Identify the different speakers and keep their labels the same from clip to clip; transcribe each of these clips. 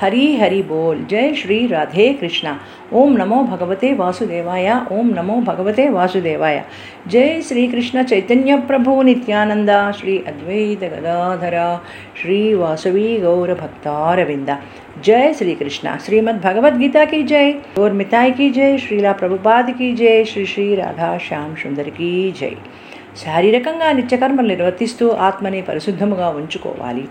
Speaker 1: హరి హరి బోల్ జై శ్రీ రాధే కృష్ణ ఓం నమో భగవతే వాసుదేవాయ ఓం నమో భగవతే వాసుదేవాయ జై శ్రీకృష్ణ చైతన్య ప్రభు నిత్యానంద శ్రీ అద్వైత గదాధర శ్రీ వాసవి గౌర భక్తారవింద జై శ్రీకృష్ణ శ్రీమద్ భగవద్గీత की जय और मिताई की जय श्रीला प्रभुपाद की जय శ్రీ శ్రీ రాధా శ్యామ్ సుందర్ की జై శారీరకంగా నిత్యకర్మలు నిర్వర్తిస్తూ ఆత్మని పరిశుద్ధముగా ఉంచుకోవాలి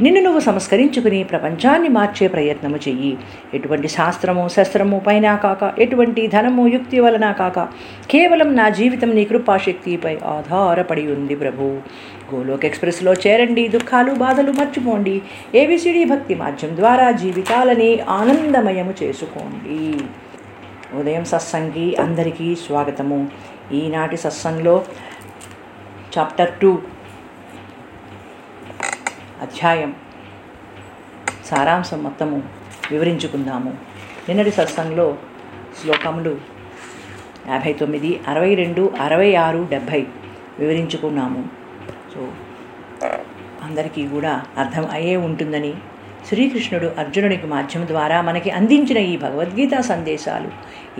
Speaker 1: నిన్ను నువ్వు సంస్కరించుకుని ప్రపంచాన్ని మార్చే ప్రయత్నము చెయ్యి. ఎటువంటి శాస్త్రము శస్త్రము పైన కాక ఎటువంటి ధనము యుక్తి వలన కాక కేవలం నా జీవితం నీ కృపాశక్తిపై ఆధారపడి ఉంది ప్రభు. గోలోక్ ఎక్స్ప్రెస్లో చేరండి దుఃఖాలు బాధలు మర్చిపోండి. ఏబిసిడి భక్తి మాధ్యం ద్వారా జీవితాలని ఆనందమయము చేసుకోండి. ఉదయం సత్సంగి అందరికీ స్వాగతము. ఈనాటి సత్సంగ్లో చాప్టర్ టూ అధ్యాయం సారాంశం మొత్తము వివరించుకుందాము. నిన్నటి సత్సంగంలో శ్లోకములు యాభై తొమ్మిది అరవై రెండు అరవై ఆరు డెబ్భై వివరించుకున్నాము. సో అందరికీ కూడా అర్థం అయ్యే ఉంటుందని శ్రీకృష్ణుడు అర్జునుడికి మాధ్యమం ద్వారా మనకి అందించిన ఈ భగవద్గీత సందేశాలు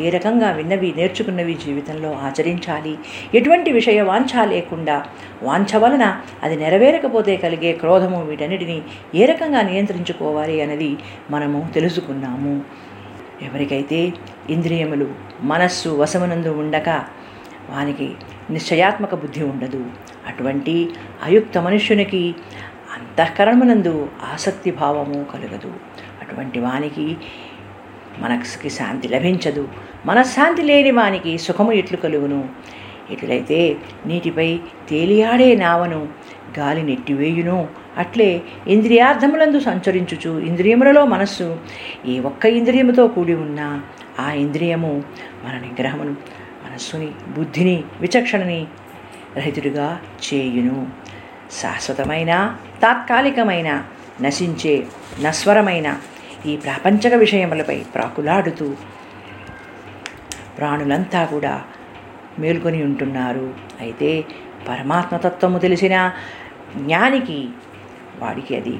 Speaker 1: ఏ రకంగా విన్నవి నేర్చుకున్నవి జీవితంలో ఆచరించాలి? ఎటువంటి విషయ వాంఛ లేకుండా వాంఛ వలన అది నెరవేరకపోతే కలిగే క్రోధము వీటన్నిటిని ఏ రకంగా నియంత్రించుకోవాలి అనేది మనము తెలుసుకున్నాము. ఎవరికైతే ఇంద్రియములు మనస్సు వశమునందు ఉండక వానికి నిశ్చయాత్మక బుద్ధి ఉండదు. అటువంటి అయుక్త మనుష్యునికి అంతఃకరణమునందు ఆసక్తి భావము కలగదు. అటువంటి వానికి మనస్సుకి శాంతి లభించదు. మనశ్శాంతి లేని వానికి సుఖము ఎట్లు కలుగును? ఎట్లయితే నీటిపై తేలియాడే నావను గాలి నెట్టివేయును అట్లే ఇంద్రియార్థములందు సంచరించుచు ఇంద్రియములలో మనస్సు ఏ ఒక్క ఇంద్రియముతో కూడి ఉన్నా ఆ ఇంద్రియము మన నిగ్రహమును మనస్సుని బుద్ధిని విచక్షణని రహితుడిగా చేయును. శాశ్వతమైన తాత్కాలికమైన నశించే నస్వరమైన ఈ ప్రాపంచక విషయములపై ప్రాకులాడుతూ ప్రాణులంతా కూడా మేల్కొని ఉంటున్నారు. అయితే పరమాత్మతత్వము తెలిసిన జ్ఞానికి వాడికి అది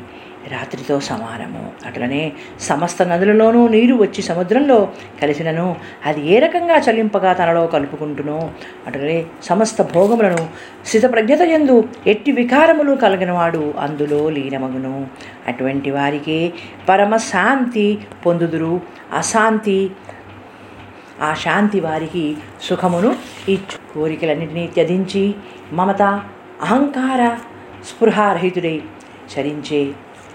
Speaker 1: రాత్రితో సమానము. అట్లనే సమస్త నదులలోనూ నీరు వచ్చి సముద్రంలో కలిసినను. అది ఏ రకంగా చలింపగా తనలో కలుపుకుంటునో అట్లనే సమస్త భోగములను స్థితప్రజ్ఞత ఎందు ఎట్టి వికారములు కలిగినవాడు అందులో లీనమగును. అటువంటి వారికే పరమశాంతి పొందుదురు. అశాంతి ఆ శాంతి వారికి సుఖమును ఇచ్చు. కోరికలన్నింటినీ త్యజించి మమత అహంకార స్పృహారహితుడై చరించే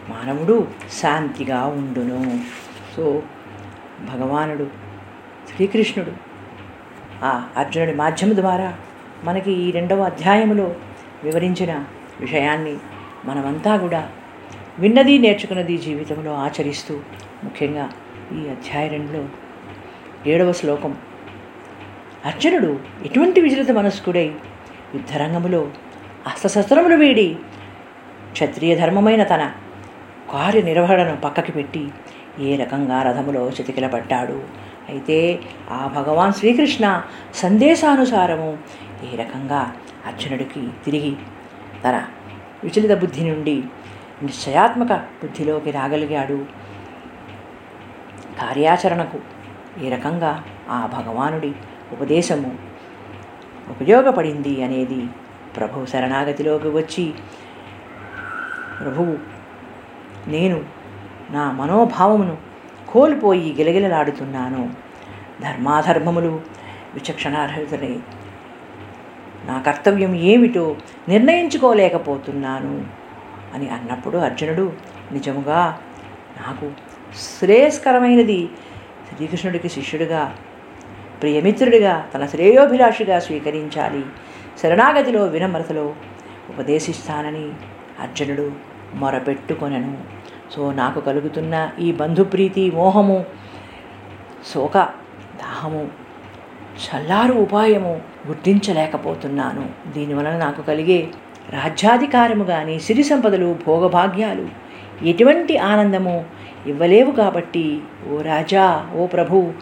Speaker 1: మానవుడు శాంతిగా ఉండును. సో భగవానుడు శ్రీకృష్ణుడు ఆ అర్జునుడి మాధ్యమం ద్వారా మనకి ఈ రెండవ అధ్యాయములో వివరించిన విషయాన్ని మనమంతా కూడా విన్నది నేర్చుకున్నది జీవితంలో ఆచరిస్తూ ముఖ్యంగా ఈ అధ్యాయ రెండులో ఏడవ శ్లోకం. అర్జునుడు ఎటువంటి విజృత మనస్కుడై యుద్ధరంగములో అస్త్రశస్త్రములు వీడి క్షత్రియ ధర్మమైన తన కార్యనిర్వహణను పక్కకి పెట్టి ఏ రకంగా రథములో చితికిలబడ్డాడు అయితే ఆ భగవాన్ శ్రీకృష్ణ సందేశానుసారము ఏ రకంగా అర్జునుడికి తిరిగి తన విచలిత బుద్ధి నుండి నిశ్చయాత్మక బుద్ధిలోకి రాగలిగాడు. కార్యాచరణకు ఏ రకంగా ఆ భగవానుడి ఉపదేశము ఉపయోగపడింది అనేది ప్రభు శరణాగతిలోకి వచ్చి ప్రభువు నేను నా మనోభావమును కోల్పోయి గిలగిలలాడుతున్నాను. ధర్మాధర్మములు విచక్షణార్హతలే నా కర్తవ్యం ఏమిటో నిర్ణయించుకోలేకపోతున్నాను అని అన్నప్పుడు అర్జునుడు నిజముగా నాకు శ్రేయస్కరమైనది శ్రీకృష్ణుడికి శిష్యుడిగా ప్రియమిత్రుడిగా తన శ్రేయోభిలాషిగా స్వీకరించాలి. శరణాగతిలో వినమ్రతలో ఉపదేశిస్తానని అర్జునుడు మొరపెట్టుకొనను. సో నాకు కలుగుతున్న ఈ బంధుప్రీతి మోహము శోక దాహము చల్లారు ఉపాయము గుర్తించలేకపోతున్నాను. దీనివలన నాకు కలిగే రాజ్యాధికారము కానీ సిరి సంపదలు భోగభాగ్యాలు ఎటువంటి ఆనందము ఇవ్వలేవు కాబట్టి ఓ రాజా ఓ ప్రభు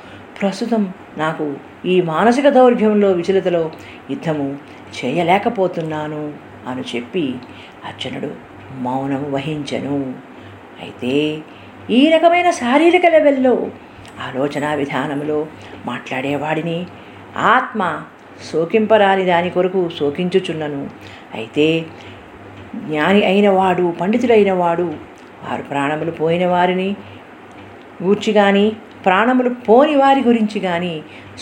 Speaker 1: ప్రస్తుతం నాకు ఈ మానసిక దౌర్ఘ్యంలో విచలితలో యుద్ధము చేయలేకపోతున్నాను అని చెప్పి అర్జునుడు మౌనము వహించను. అయితే ఈ రకమైన శారీరక లెవెల్లో ఆలోచన విధానంలో మాట్లాడేవాడిని ఆత్మ శోకింపరాని దాని కొరకు శోకించుచున్నను. అయితే జ్ఞాని అయినవాడు పండితుడైన వాడు వారు ప్రాణములు పోయిన వారిని గూర్చి కానీ ప్రాణములు పోని వారి గురించి కానీ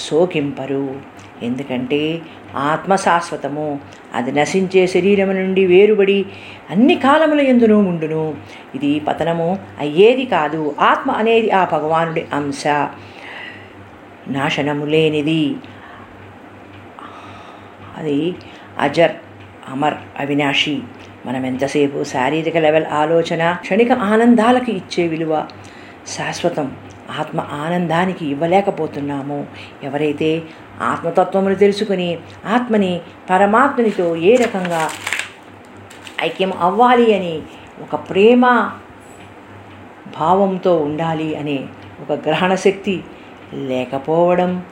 Speaker 1: శోకింపరు. ఎందుకంటే ఆత్మ శాశ్వతము అది నశించే శరీరము నుండి వేరుబడి అన్ని కాలముల ఎందును ఉండును. ఇది పతనము అయ్యేది కాదు. ఆత్మ అనేది ఆ భగవానుడి అంశ. నాశనము లేనిది. అది అజర్ అమర్ అవినాశి. మనం ఎంతసేపు శారీరక లెవెల్ ఆలోచన క్షణిక ఆనందాలకు ఇచ్చే విలువ శాశ్వతం. ఆత్మ ఆనందానికి ఇవ్వలేకపోతున్నాము. ఎవరైతే ఆత్మతత్వమును తెలుసుకుని ఆత్మని పరమాత్మనితో ఏ రకంగా ఐక్యం అవ్వాలి అని ఒక ప్రేమ భావంతో ఉండాలి అనే ఒక గ్రహణ శక్తి లేకపోవడం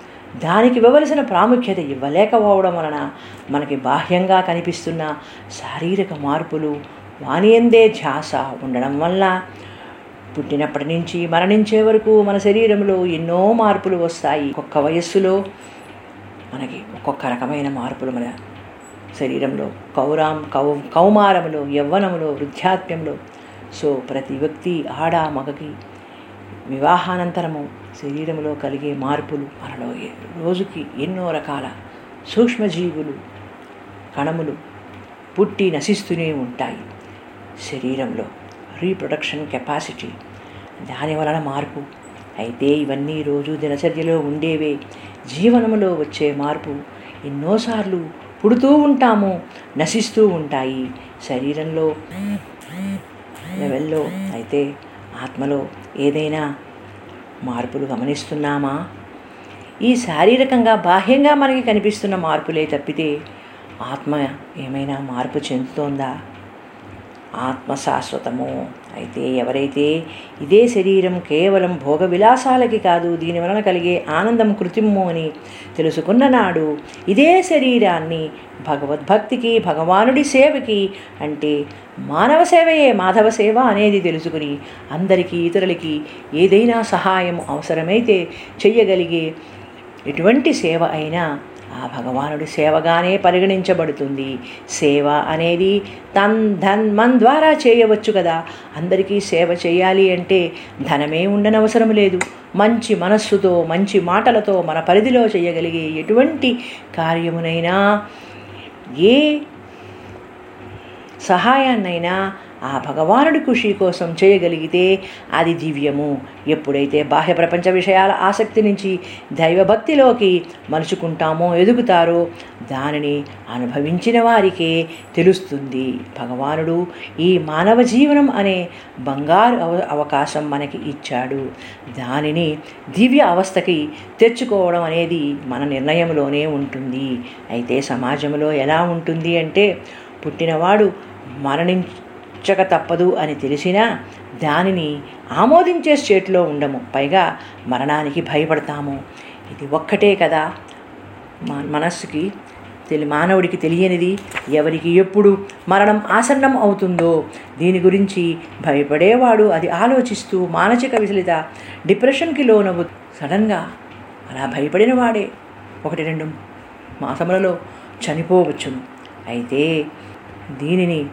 Speaker 1: దానికి ఇవ్వవలసిన ప్రాముఖ్యత ఇవ్వలేకపోవడం వలన మనకి బాహ్యంగా కనిపిస్తున్న శారీరక మార్పులు వానియందే ధ్యాస ఉండడం వల్ల పుట్టినప్పటి నుంచి మరణించే వరకు మన శరీరంలో ఎన్నో మార్పులు వస్తాయి. ఒక్కొక్క వయస్సులో మనకి ఒక్కొక్క రకమైన మార్పులు మన శరీరంలో. కౌరాం కౌ కౌమారములో యవ్వనములో వృద్ధాప్యంలో. సో ప్రతి వ్యక్తి ఆడ మగకి వివాహానంతరము శరీరంలో కలిగే మార్పులు మనలో రోజుకి ఎన్నో రకాల సూక్ష్మజీవులు కణములు పుట్టి నశిస్తూనే ఉంటాయి శరీరంలో. రీప్రొడక్షన్ కెపాసిటీ దాని వలన మార్పు. అయితే ఇవన్నీ రోజు దినచర్యలో ఉండేవే. జీవనములో వచ్చే మార్పు. ఎన్నోసార్లు పుడుతూ ఉంటాము నశిస్తూ ఉంటాయి. శరీరంలో లెవెల్లో అయితే ఆత్మలో ఏదైనా మార్పులు గమనిస్తున్నామా? ఈ శారీరకంగా బాహ్యంగా మనకి కనిపిస్తున్న మార్పులే తప్పితే ఆత్మ ఏమైనా మార్పు చెందుతోందా? ఆత్మ శాశ్వతము అయితే ఎవరైతే ఇదే శరీరం కేవలం భోగ విలాసాలకి కాదు దీని వలన కలిగే ఆనందం కృత్రిమము అని తెలుసుకున్న నాడు ఇదే శరీరాన్ని భగవద్భక్తికి భగవానుడి సేవకి అంటే మానవ సేవయే మాధవ సేవ అనేది తెలుసుకుని అందరికీ ఇతరులకి ఏదైనా సహాయం అవసరమైతే చెయ్యగలిగే ఎటువంటి సేవ అయినా ఆ భగవానుడి సేవగానే పరిగణించబడుతుంది. సేవ అనేది తన్ ధన్ మన్ ద్వారా చేయవచ్చు కదా. అందరికీ సేవ చేయాలి అంటే ధనమే ఉండనవసరం లేదు. మంచి మనస్సుతో మంచి మాటలతో మన పరిధిలో చేయగలిగే ఎటువంటి కార్యమునైనా ఏ సహాయాన్నైనా ఆ భగవానుడి ఖుషి కోసం చేయగలిగితే అది దివ్యము. ఎప్పుడైతే బాహ్య ప్రపంచ విషయాల ఆసక్తి నుంచి దైవభక్తిలోకి మలుచుకుంటామో ఎదుగుతారో దానిని అనుభవించిన వారికే తెలుస్తుంది. భగవానుడు ఈ మానవ జీవనం అనే బంగారు అవ అవకాశం మనకి ఇచ్చాడు. దానిని దివ్య అవస్థకి తెచ్చుకోవడం అనేది మన నిర్ణయంలోనే ఉంటుంది. అయితే సమాజంలో ఎలా ఉంటుంది అంటే పుట్టినవాడు మరణించక తప్పదు అని తెలిసినా దానిని ఆమోదించే స్టేట్లో ఉండము. పైగా మరణానికి భయపడతాము. ఇది ఒక్కటే కదా. మనస్సుకి తెలి మానవుడికి తెలియనిది ఎవరికి ఎప్పుడు మరణం ఆసన్నం అవుతుందో దీని గురించి భయపడేవాడు అది ఆలోచిస్తూ మానసిక విచలిత డిప్రెషన్కి లోనవు సడన్గా అలా భయపడిన వాడే. ఒకటి రెండు మాసములలో చనిపోవచ్చును. అయితే దీనిని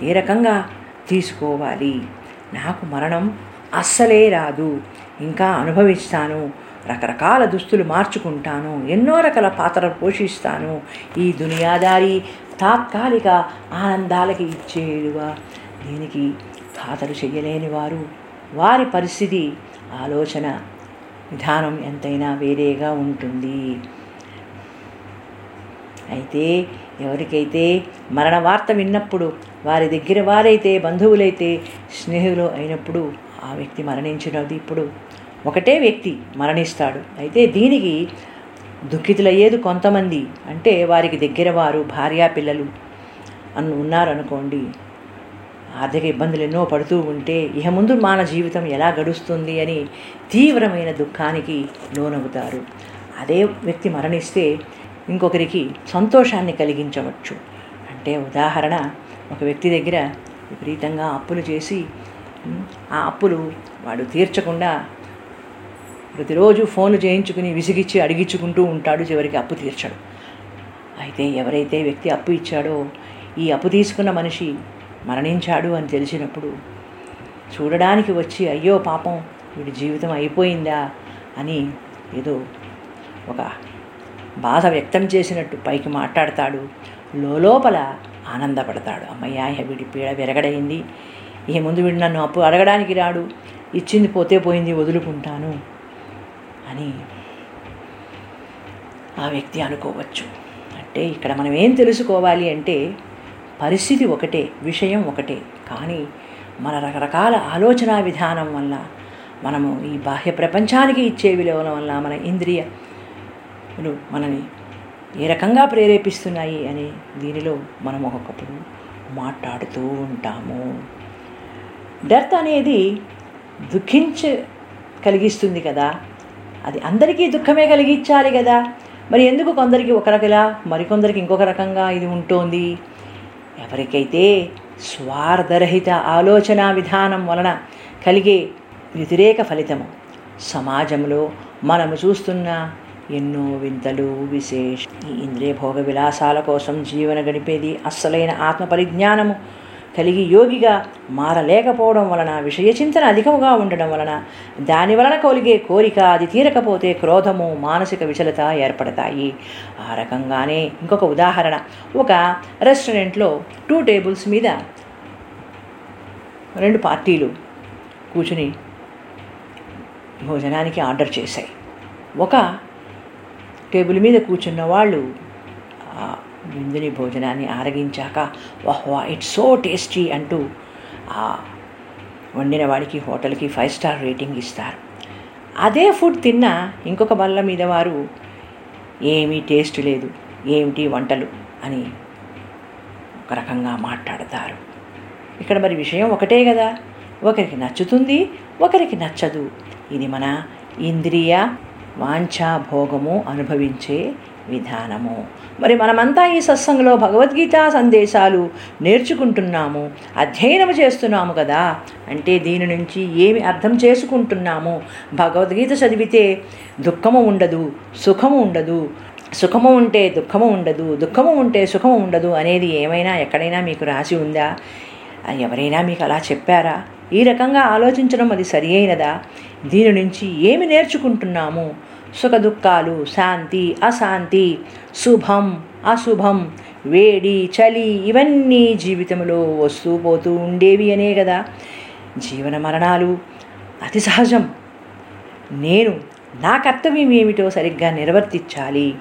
Speaker 1: ఏ రకంగా తీసుకోవాలి? నాకు మరణం అస్సలే రాదు. ఇంకా అనుభవిస్తాను. రకరకాల దుస్తులు మార్చుకుంటాను. ఎన్నో రకాల పాత్రలు పోషిస్తాను. ఈ దునియాదారి తాత్కాలిక ఆనందాలకి ఇచ్చేడుగా దీనికి ఖాతరు చేయలేని వారు. వారి పరిస్థితి ఆలోచన విధానం ఎంతైనా వేరేగా ఉంటుంది. అయితే ఎవరికైతే మరణ వార్త విన్నప్పుడు వారి దగ్గర వారైతే బంధువులైతే స్నేహితులు అయినప్పుడు ఆ వ్యక్తి మరణించినది ఇప్పుడు ఒకటే వ్యక్తి మరణిస్తాడు. అయితే దీనికి దుఃఖితులయ్యేది కొంతమంది. అంటే వారికి దగ్గర వారు భార్యా పిల్లలు అన్ ఉన్నారనుకోండి ఆర్థిక ఇబ్బందులు ఎన్నో పడుతూ ఉంటే ఇహ ముందు మాన జీవితం ఎలా గడుస్తుంది అని తీవ్రమైన దుఃఖానికి లోనవుతారు. అదే వ్యక్తి మరణిస్తే ఇంకొకరికి సంతోషాన్ని కలిగించవచ్చు. అంటే ఉదాహరణ ఒక వ్యక్తి దగ్గర విపరీతంగా అప్పులు చేసి ఆ అప్పులు వాడు తీర్చకుండా ప్రతిరోజు ఫోన్లు చేయించుకుని విసిగిచ్చి అడిగించుకుంటూ ఉంటాడు చివరికి అప్పు తీర్చడు. అయితే ఎవరైతే వ్యక్తి అప్పు ఇచ్చాడో ఈ అప్పు తీసుకున్న మనిషి మరణించాడు అని తెలిసినప్పుడు చూడడానికి వచ్చి అయ్యో పాపం వీడి జీవితం అయిపోయిందా? అని ఏదో ఒక బాధ వ్యక్తం చేసినట్టు పైకి మాట్లాడతాడు. లోపల ఆనందపడతాడు. అమ్మయ్య వీడి పీడ విరగడైంది. ఈ ముందు వీడు నన్ను అప్పు అడగడానికి రాడు. ఇచ్చింది పోతే పోయింది వదులుకుంటాను అని ఆ వ్యక్తి అనుకోవచ్చు. అంటే ఇక్కడ మనం ఏం తెలుసుకోవాలి అంటే పరిస్థితి ఒకటే విషయం ఒకటే. కానీ మన రకరకాల ఆలోచన విధానం వల్ల మనము ఈ బాహ్య ప్రపంచానికి ఇచ్చే విలువల వల్ల మన ఇంద్రియ ఇంద్రియలు మనని ఏ రకంగా ప్రేరేపిస్తున్నాయి అని దీనిలో మనం ఒక్కొక్కప్పుడు మాట్లాడుతూ ఉంటాము. డెర్త్ అనేది దుఃఖించ కలిగిస్తుంది కదా. అది అందరికీ దుఃఖమే కలిగించాలి కదా. మరి ఎందుకు కొందరికి ఒక రకలా మరికొందరికి ఇంకొక రకంగా ఇది ఉంటుంది? ఎవరికైతే స్వార్థరహిత ఆలోచన విధానం వలన కలిగే వ్యతిరేక ఫలితము సమాజంలో మనము చూస్తున్న ఎన్నో వింతలు విశేష ఈ ఇంద్రియ భోగ విలాసాల కోసం జీవన గడిపేది అస్సలైన ఆత్మ పరిజ్ఞానము కలిగి యోగిగా మారలేకపోవడం వలన విషయ చింతన అధికముగా ఉండడం వలన దాని వలన కలిగే కోరిక అది తీరకపోతే క్రోధము మానసిక విచలత ఏర్పడతాయి. ఆ రకంగానే ఇంకొక ఉదాహరణ. ఒక రెస్టారెంట్లో టూ టేబుల్స్ మీద రెండు పార్టీలు కూర్చుని భోజనానికి ఆర్డర్ చేశాయి. ఒక టేబుల్ మీద కూర్చున్న వాళ్ళు విందుని భోజనాన్ని ఆరగించాక వాహ్వా ఇట్స్ సో టేస్టీ అంటూ వండిన వాడికి హోటల్కి ఫైవ్ స్టార్ రేటింగ్ ఇస్తారు. అదే ఫుడ్ తిన్న ఇంకొక బల్ల మీద వారు ఏమీ టేస్ట్ లేదు ఏమిటి వంటలు అని ఒక రకంగా మాట్లాడతారు. ఇక్కడ మరి విషయం ఒకటే కదా ఒకరికి నచ్చుతుంది ఒకరికి నచ్చదు. ఇది మన ఇంద్రియ వాంఛా భోగము అనుభవించే విధానము. మరి మనమంతా ఈ సత్సంగంలో భగవద్గీత సందేశాలు నేర్చుకుంటున్నాము అధ్యయనం చేస్తున్నాము కదా. అంటే దీని నుంచి ఏమి అర్థం చేసుకుంటున్నాము? భగవద్గీత చదివితే దుఃఖము ఉండదు సుఖము ఉండదు. సుఖము ఉంటే దుఃఖము ఉండదు దుఃఖము ఉంటే సుఖము ఉండదు అనేది ఏమైనా ఎక్కడైనా మీకు రాసి ఉందా? ఎవరైనా మీకు అలా చెప్పారా? ఈ రకంగా ఆలోచించడం అది సరి అయినదా? దీని నుంచి ఏమి నేర్చుకుంటున్నాము? సుఖ దుఃఖాలు శాంతి అశాంతి శుభం అశుభం వేడి చలి ఇవన్నీ జీవితంలో వస్తూ పోతూ ఉండేవి అనే కదా. జీవన మరణాలు అతి సహజం. నేను నా కర్తవ్యం ఏమిటో సరిగ్గా నిర్వర్తించాలి.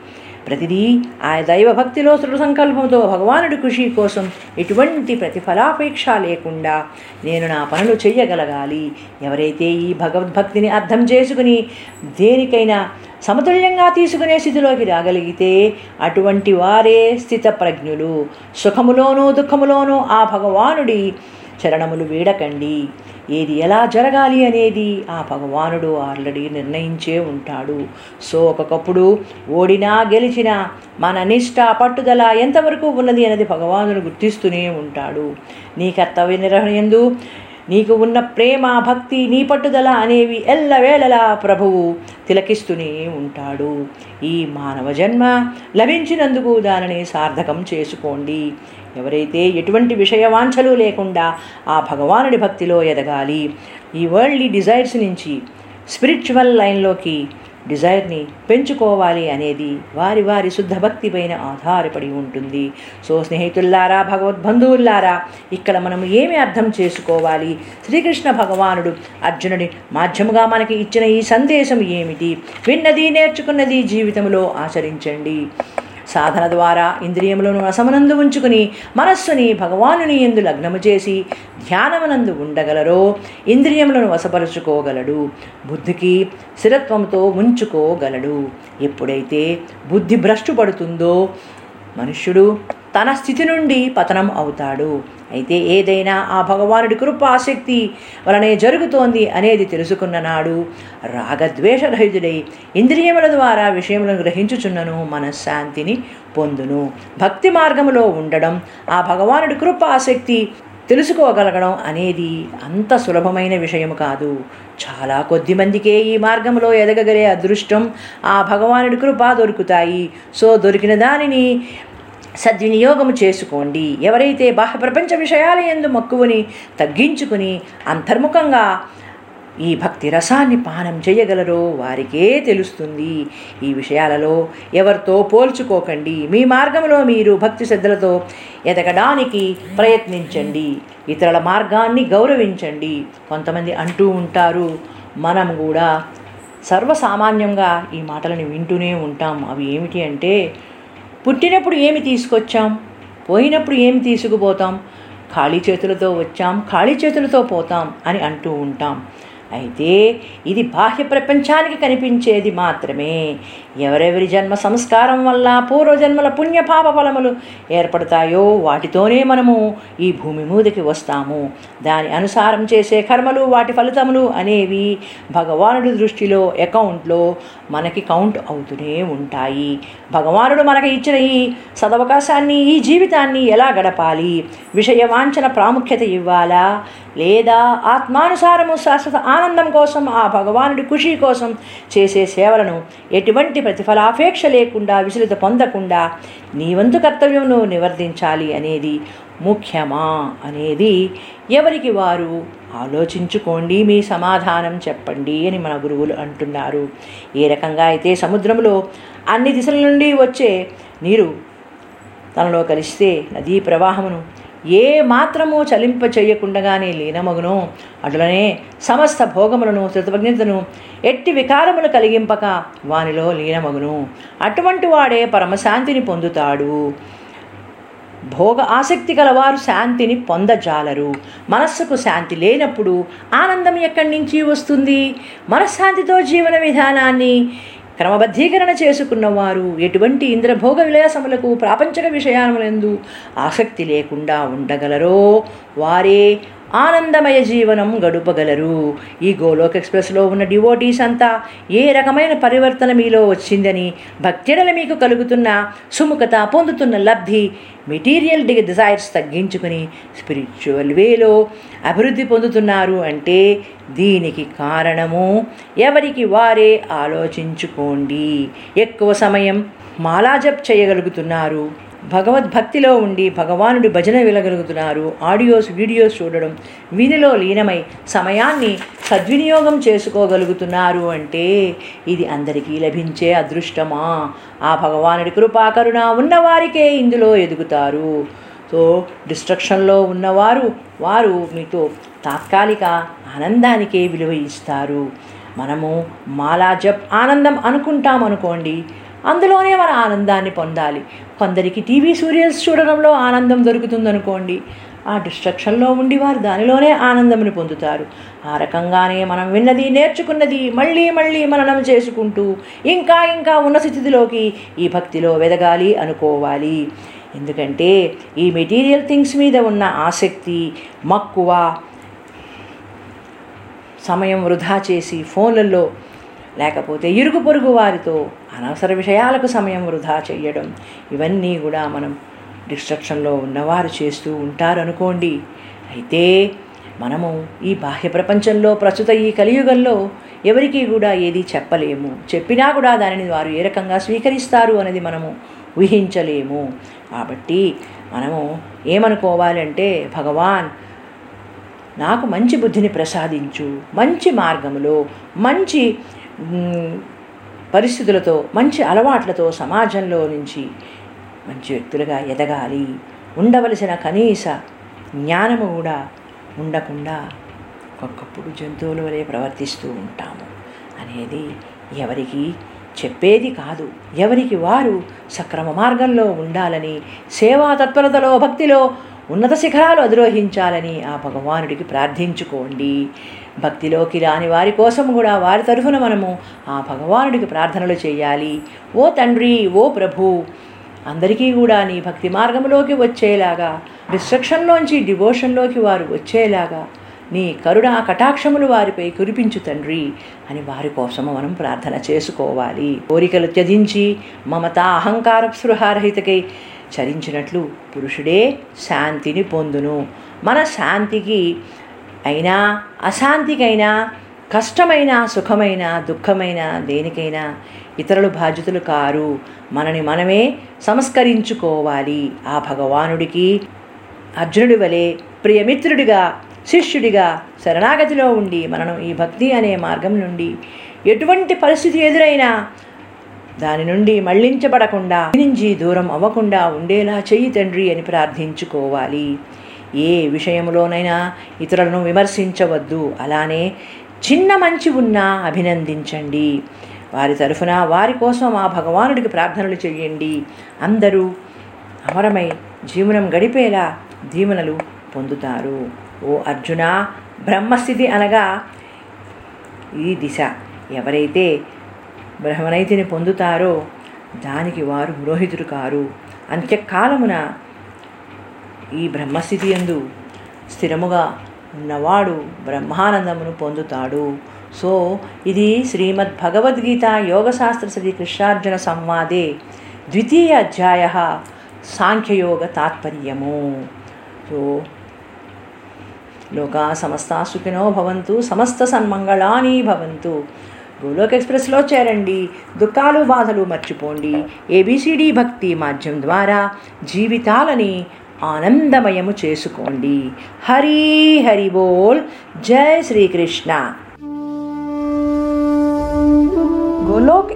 Speaker 1: ప్రతిదీ ఆ దైవభక్తిలో దృఢ సంకల్పంతో భగవానుడి కృషి కోసం ఎటువంటి ప్రతిఫలాపేక్ష లేకుండా నేను నా పనులు చేయగలగాలి ఎవరైతే ఈ భగవద్భక్తిని అర్థం చేసుకుని దేనికైనా సమతుల్యంగా తీసుకునే స్థితిలోకి రాగలిగితే అటువంటి వారే స్థితప్రజ్ఞులు. సుఖములోనూ దుఃఖములోనూ ఆ భగవానుడి చరణములు వీడకండి. ఏది ఎలా జరగాలి అనేది ఆ భగవానుడు ఆల్రెడీ నిర్ణయించే ఉంటాడు. సో ఒకప్పుడు ఓడినా గెలిచినా మన నిష్ట పట్టుదల ఎంతవరకు ఉన్నది అనేది భగవానుడు గుర్తిస్తూనే ఉంటాడు. నీ కర్తవ్య నిర్వహణ ఎందు నీకు ఉన్న ప్రేమ భక్తి నీ పట్టుదల అనేవి ఎల్లవేళలా ప్రభువు తిలకిస్తూనే ఉంటాడు. ఈ మానవ జన్మ లభించినందుకు దానిని సార్థకం చేసుకోండి. ఎవరైతే ఎటువంటి విషయవాంఛలు లేకుండా ఆ భగవానుడి భక్తిలో ఎదగాలి ఈ వరల్డ్లీ డిజైర్స్ నుంచి స్పిరిచువల్ లైన్లోకి డిజైర్ని పెంచుకోవాలి అనేది వారి వారి శుద్ధ భక్తి పైన ఆధారపడి ఉంటుంది. సో స్నేహితుల్లారా భగవద్బంధువుల్లారా ఇక్కడ మనం ఏమి అర్థం చేసుకోవాలి? శ్రీకృష్ణ భగవానుడు అర్జునుడి మాధ్యముగా మనకి ఇచ్చిన ఈ సందేశం ఏమిటి? విన్నది నేర్చుకున్నది జీవితంలో ఆచరించండి. సాధన ద్వారా ఇంద్రియములను రసమునందు ఉంచుకుని మనస్సుని భగవానుని ఎందు లగ్నము చేసి ధ్యానమునందు ఉండగలరో ఇంద్రియములను వశపరుచుకోగలడు. బుద్ధికి స్థిరత్వంతో ఉంచుకోగలడు. ఎప్పుడైతే బుద్ధి భ్రష్టు పడుతుందో మనుష్యుడు తన స్థితి నుండి పతనం అవుతాడు. అయితే ఏదైనా ఆ భగవానుడి కృపాశక్తి వలనే జరుగుతోంది అనేది తెలుసుకున్న నాడు రాగద్వేషరహితుడై ఇంద్రియముల ద్వారా విషయములను గ్రహించుచున్నను మనశ్శాంతిని పొందును. భక్తి మార్గములో ఉండడం ఆ భగవానుడి కృపాశక్తి తెలుసుకోగలగడం అనేది అంత సులభమైన విషయం కాదు. చాలా కొద్ది మందికే ఈ మార్గంలో ఎదగగలే అదృష్టం ఆ భగవానుడి కృప దొరుకుతాయి. సో దొరికిన దానిని సద్వినియోగం చేసుకోండి. ఎవరైతే బాహ్య ప్రపంచ విషయాల ఎందు మక్కువని తగ్గించుకుని అంతర్ముఖంగా ఈ భక్తి రసాన్ని పానం చేయగలరో వారికే తెలుస్తుంది. ఈ విషయాలలో ఎవరితో పోల్చుకోకండి. మీ మార్గంలో మీరు భక్తి శ్రద్ధలతో ఎదగడానికి ప్రయత్నించండి. ఇతరుల మార్గాన్ని గౌరవించండి. కొంతమంది అంటూ ఉంటారు మనం కూడా సర్వసామాన్యంగా ఈ మాటలను వింటూనే ఉంటాం. అవి ఏమిటి అంటే పుట్టినప్పుడు ఏమి తీసుకొచ్చాం? పోయినప్పుడు ఏమి తీసుకుపోతాం? ఖాళీ చేతులతో వచ్చాం ఖాళీ చేతులతో పోతాం అని అంటూ ఉంటాం. అయితే ఇది బాహ్య ప్రపంచానికి కనిపించేది మాత్రమే. ఎవరెవరి జన్మ సంస్కారం వల్ల పూర్వజన్మల పుణ్యపాప ఫలములు ఏర్పడతాయో వాటితోనే మనము ఈ భూమి మీదకి వస్తాము. దాని అనుసారం చేసే కర్మలు వాటి ఫలితములు అనేవి భగవానుడి దృష్టిలో అకౌంట్లో మనకి కౌంట్ అవుతూనే ఉంటాయి. భగవానుడు మనకి ఇచ్చిన ఈ సదవకాశాన్ని ఈ జీవితాన్ని ఎలా గడపాలి? విషయ వాంఛన ప్రాముఖ్యత ఇవ్వాలా? లేదా ఆత్మానుసారము శాశ్వత ఆనందం కోసం ఆ భగవానుడి ఖుషి కోసం చేసే సేవలను ఎటువంటి ప్రతిఫలాపేక్ష లేకుండా విసులుత పొందకుండా నీ వంతు కర్తవ్యంను నివర్తించాలి అనేది ముఖ్యమా అనేది ఎవరికి వారు ఆలోచించుకోండి మీ సమాధానం చెప్పండి అని మన గురువులు అంటున్నారు. ఏ రకంగా అయితే సముద్రంలో అన్ని దిశల నుండి వచ్చే నీరు తనలో కలిస్తే నదీ ప్రవాహమును ఏ మాత్రము చలింప చేయకుండగానే లీనమగును. అటులనే సమస్త భోగములను శృతజ్ఞతను ఎట్టి వికారములు కలిగింపక వానిలో లీనమగును. అటువంటి వాడే పరమశాంతిని పొందుతాడు. భోగ ఆసక్తి గలవారు శాంతిని పొందజాలరు. మనస్సుకు శాంతి లేనప్పుడు ఆనందం ఎక్కడి నుంచి వస్తుంది? మనశ్శాంతితో జీవన విధానాన్ని క్రమబద్ధీకరణ చేసుకున్నవారు ఎటువంటి ఇంద్రభోగ విలాసములకు ప్రాపంచక విషయాలయందు ఆసక్తి లేకుండా ఉండగలరో వారే ఆనందమయ జీవనం గడుపగలరు. ఈ గోలోక్ ఎక్స్ప్రెస్లో ఉన్న డివోటీస్ అంతా ఏ రకమైన పరివర్తన మీలో వచ్చిందని భక్తిడల మీకు కలుగుతున్న సుముఖత పొందుతున్న లబ్ధి మెటీరియల్ డి డిజైర్స్ తగ్గించుకుని స్పిరిచువల్ వేలో అభివృద్ధి పొందుతున్నారు అంటే దీనికి కారణము ఎవరికి వారే ఆలోచించుకోండి. ఎక్కువ సమయం మాలాజప్ చేయగలుగుతున్నారు. భగవద్భక్తిలో ఉండి భగవానుడి భజన వినగలుగుతున్నారు. ఆడియోస్ వీడియోస్ చూడడం వీనిలో లీనమై సమయాన్ని సద్వినియోగం చేసుకోగలుగుతున్నారు అంటే ఇది అందరికీ లభించే అదృష్టమా. ఆ భగవానుడి కృపాకరుణ ఉన్నవారికే ఇందులో ఎదుగుతారు. సో డిస్ట్రక్షన్లో ఉన్నవారు వారు మీతో తాత్కాలిక ఆనందానికే విలువ ఇస్తారు. మనము మాలా జప్ ఆనందం అనుకుంటాం అనుకోండి అందులోనే మన ఆనందాన్ని పొందాలి. కొందరికి టీవీ సీరియల్స్ చూడడంలో ఆనందం దొరుకుతుందనుకోండి. ఆ డిస్ట్రక్షన్లో ఉండి వారు దానిలోనే ఆనందమును పొందుతారు. ఆ రకంగానే మనం విన్నది నేర్చుకున్నది మళ్ళీ మళ్ళీ మననం చేసుకుంటూ ఇంకా ఇంకా ఉన్న స్థితిలోకి ఈ భక్తిలో వెదగాలి అనుకోవాలి. ఎందుకంటే ఈ మెటీరియల్ థింగ్స్ మీద ఉన్న ఆసక్తి మక్కువ సమయం వృధా చేసి ఫోన్లలో లేకపోతే ఇరుగు పొరుగు వారితో అనవసర విషయాలకు సమయం వృధా చేయడం ఇవన్నీ కూడా మనం డిస్ట్రక్షన్లో ఉన్నవారు చేస్తూ ఉంటారు అనుకోండి అయితే మనము ఈ బాహ్య ప్రపంచంలో ప్రస్తుత ఈ కలియుగంలో ఎవరికీ కూడా ఏది చెప్పలేము. చెప్పినా కూడా దానిని వారు ఏ రకంగా స్వీకరిస్తారు అనేది మనము ఊహించలేము. కాబట్టి మనము ఏమనుకోవాలంటే భగవాన్ నాకు మంచి బుద్ధిని ప్రసాదించు. మంచి మార్గంలో మంచి పరిస్థితులతో మంచి అలవాట్లతో సమాజంలో నుంచి మంచి వ్యక్తులుగా ఎదగాలి. ఉండవలసిన కనీస జ్ఞానము కూడా ఉండకుండా ఒక్కొక్కప్పుడు జంతువుల వలె ప్రవర్తిస్తూ ఉంటాము. అనేది ఎవరికి చెప్పేది కాదు. ఎవరికి వారు సక్రమ మార్గంలో ఉండాలని సేవా తత్పరతలో భక్తిలో ఉన్నత శిఖరాలు అధిరోహించాలని ఆ భగవానుడికి ప్రార్థించుకోండి. భక్తిలోకి రాని వారి కోసం కూడా వారి తరఫున మనము ఆ భగవానుడికి ప్రార్థనలు చేయాలి. ఓ తండ్రి ఓ ప్రభు అందరికీ కూడా నీ భక్తి మార్గంలోకి వచ్చేలాగా డిస్ట్రక్షన్లోంచి డివోషన్లోకి వారు వచ్చేలాగా నీ కరుణ కటాక్షములు వారిపై కురిపించు తండ్రి అని వారి కోసము మనం ప్రార్థన చేసుకోవాలి. కోరికలు త్యజించి మమత అహంకార స్పృహారహితకై చరించినట్లు పురుషుడే శాంతిని పొందును. మన శాంతికి అయినా అశాంతికైనా కష్టమైన సుఖమైన దుఃఖమైన దేనికైనా ఇతరులు బాధ్యతలు కారు. మనని మనమే సంస్కరించుకోవాలి. ఆ భగవానుడికి అర్జునుడి వలె ప్రియమిత్రుడిగా శిష్యుడిగా శరణాగతిలో ఉండి మనను ఈ భక్తి అనే మార్గం నుండి ఎటువంటి పరిస్థితి ఎదురైనా దాని నుండి మళ్ళించబడకుండా నుంచి దూరం అవ్వకుండా ఉండేలా చెయ్యి తండ్రి అని ప్రార్థించుకోవాలి. ఏ విషయంలోనైనా ఇతరులను విమర్శించవద్దు. అలానే చిన్న మంచి ఉన్నా అభినందించండి. వారి తరఫున వారి కోసం ఆ భగవానుడికి ప్రార్థనలు చేయండి. అందరూ అమరమై జీవనం గడిపేలా దీవెనలు పొందుతారు. ఓ అర్జున బ్రహ్మస్థితి అనగా ఈ దిశ. ఎవరైతే బ్రహ్మనైతిని పొందుతారో దానికి వారు పురోహితుడు కారు. అంత్యకాలమున ఈ బ్రహ్మస్థితి ఎందు స్థిరముగా ఉన్నవాడు బ్రహ్మానందమును పొందుతాడు. సో ఇది శ్రీమద్ భగవద్గీత యోగశాస్త్ర శ్రీ కృష్ణార్జున సంవాదే ద్వితీయ అధ్యాయ సాంఖ్యయోగ తాత్పర్యము. సో లోకా సమస్త సుఖినో భవంతు సమస్త సన్మంగళాని భవంతు. గోలోక్ ఎక్స్ప్రెస్లో చేరండి. దుఃఖాలు బాధలు మర్చిపోండి. ఏబిసిడి భక్తి మాధ్యం ద్వారా జీవితాలని ఆనందమయము చేసుకోండి. హరి హరి బోల్. జై శ్రీకృష్ణ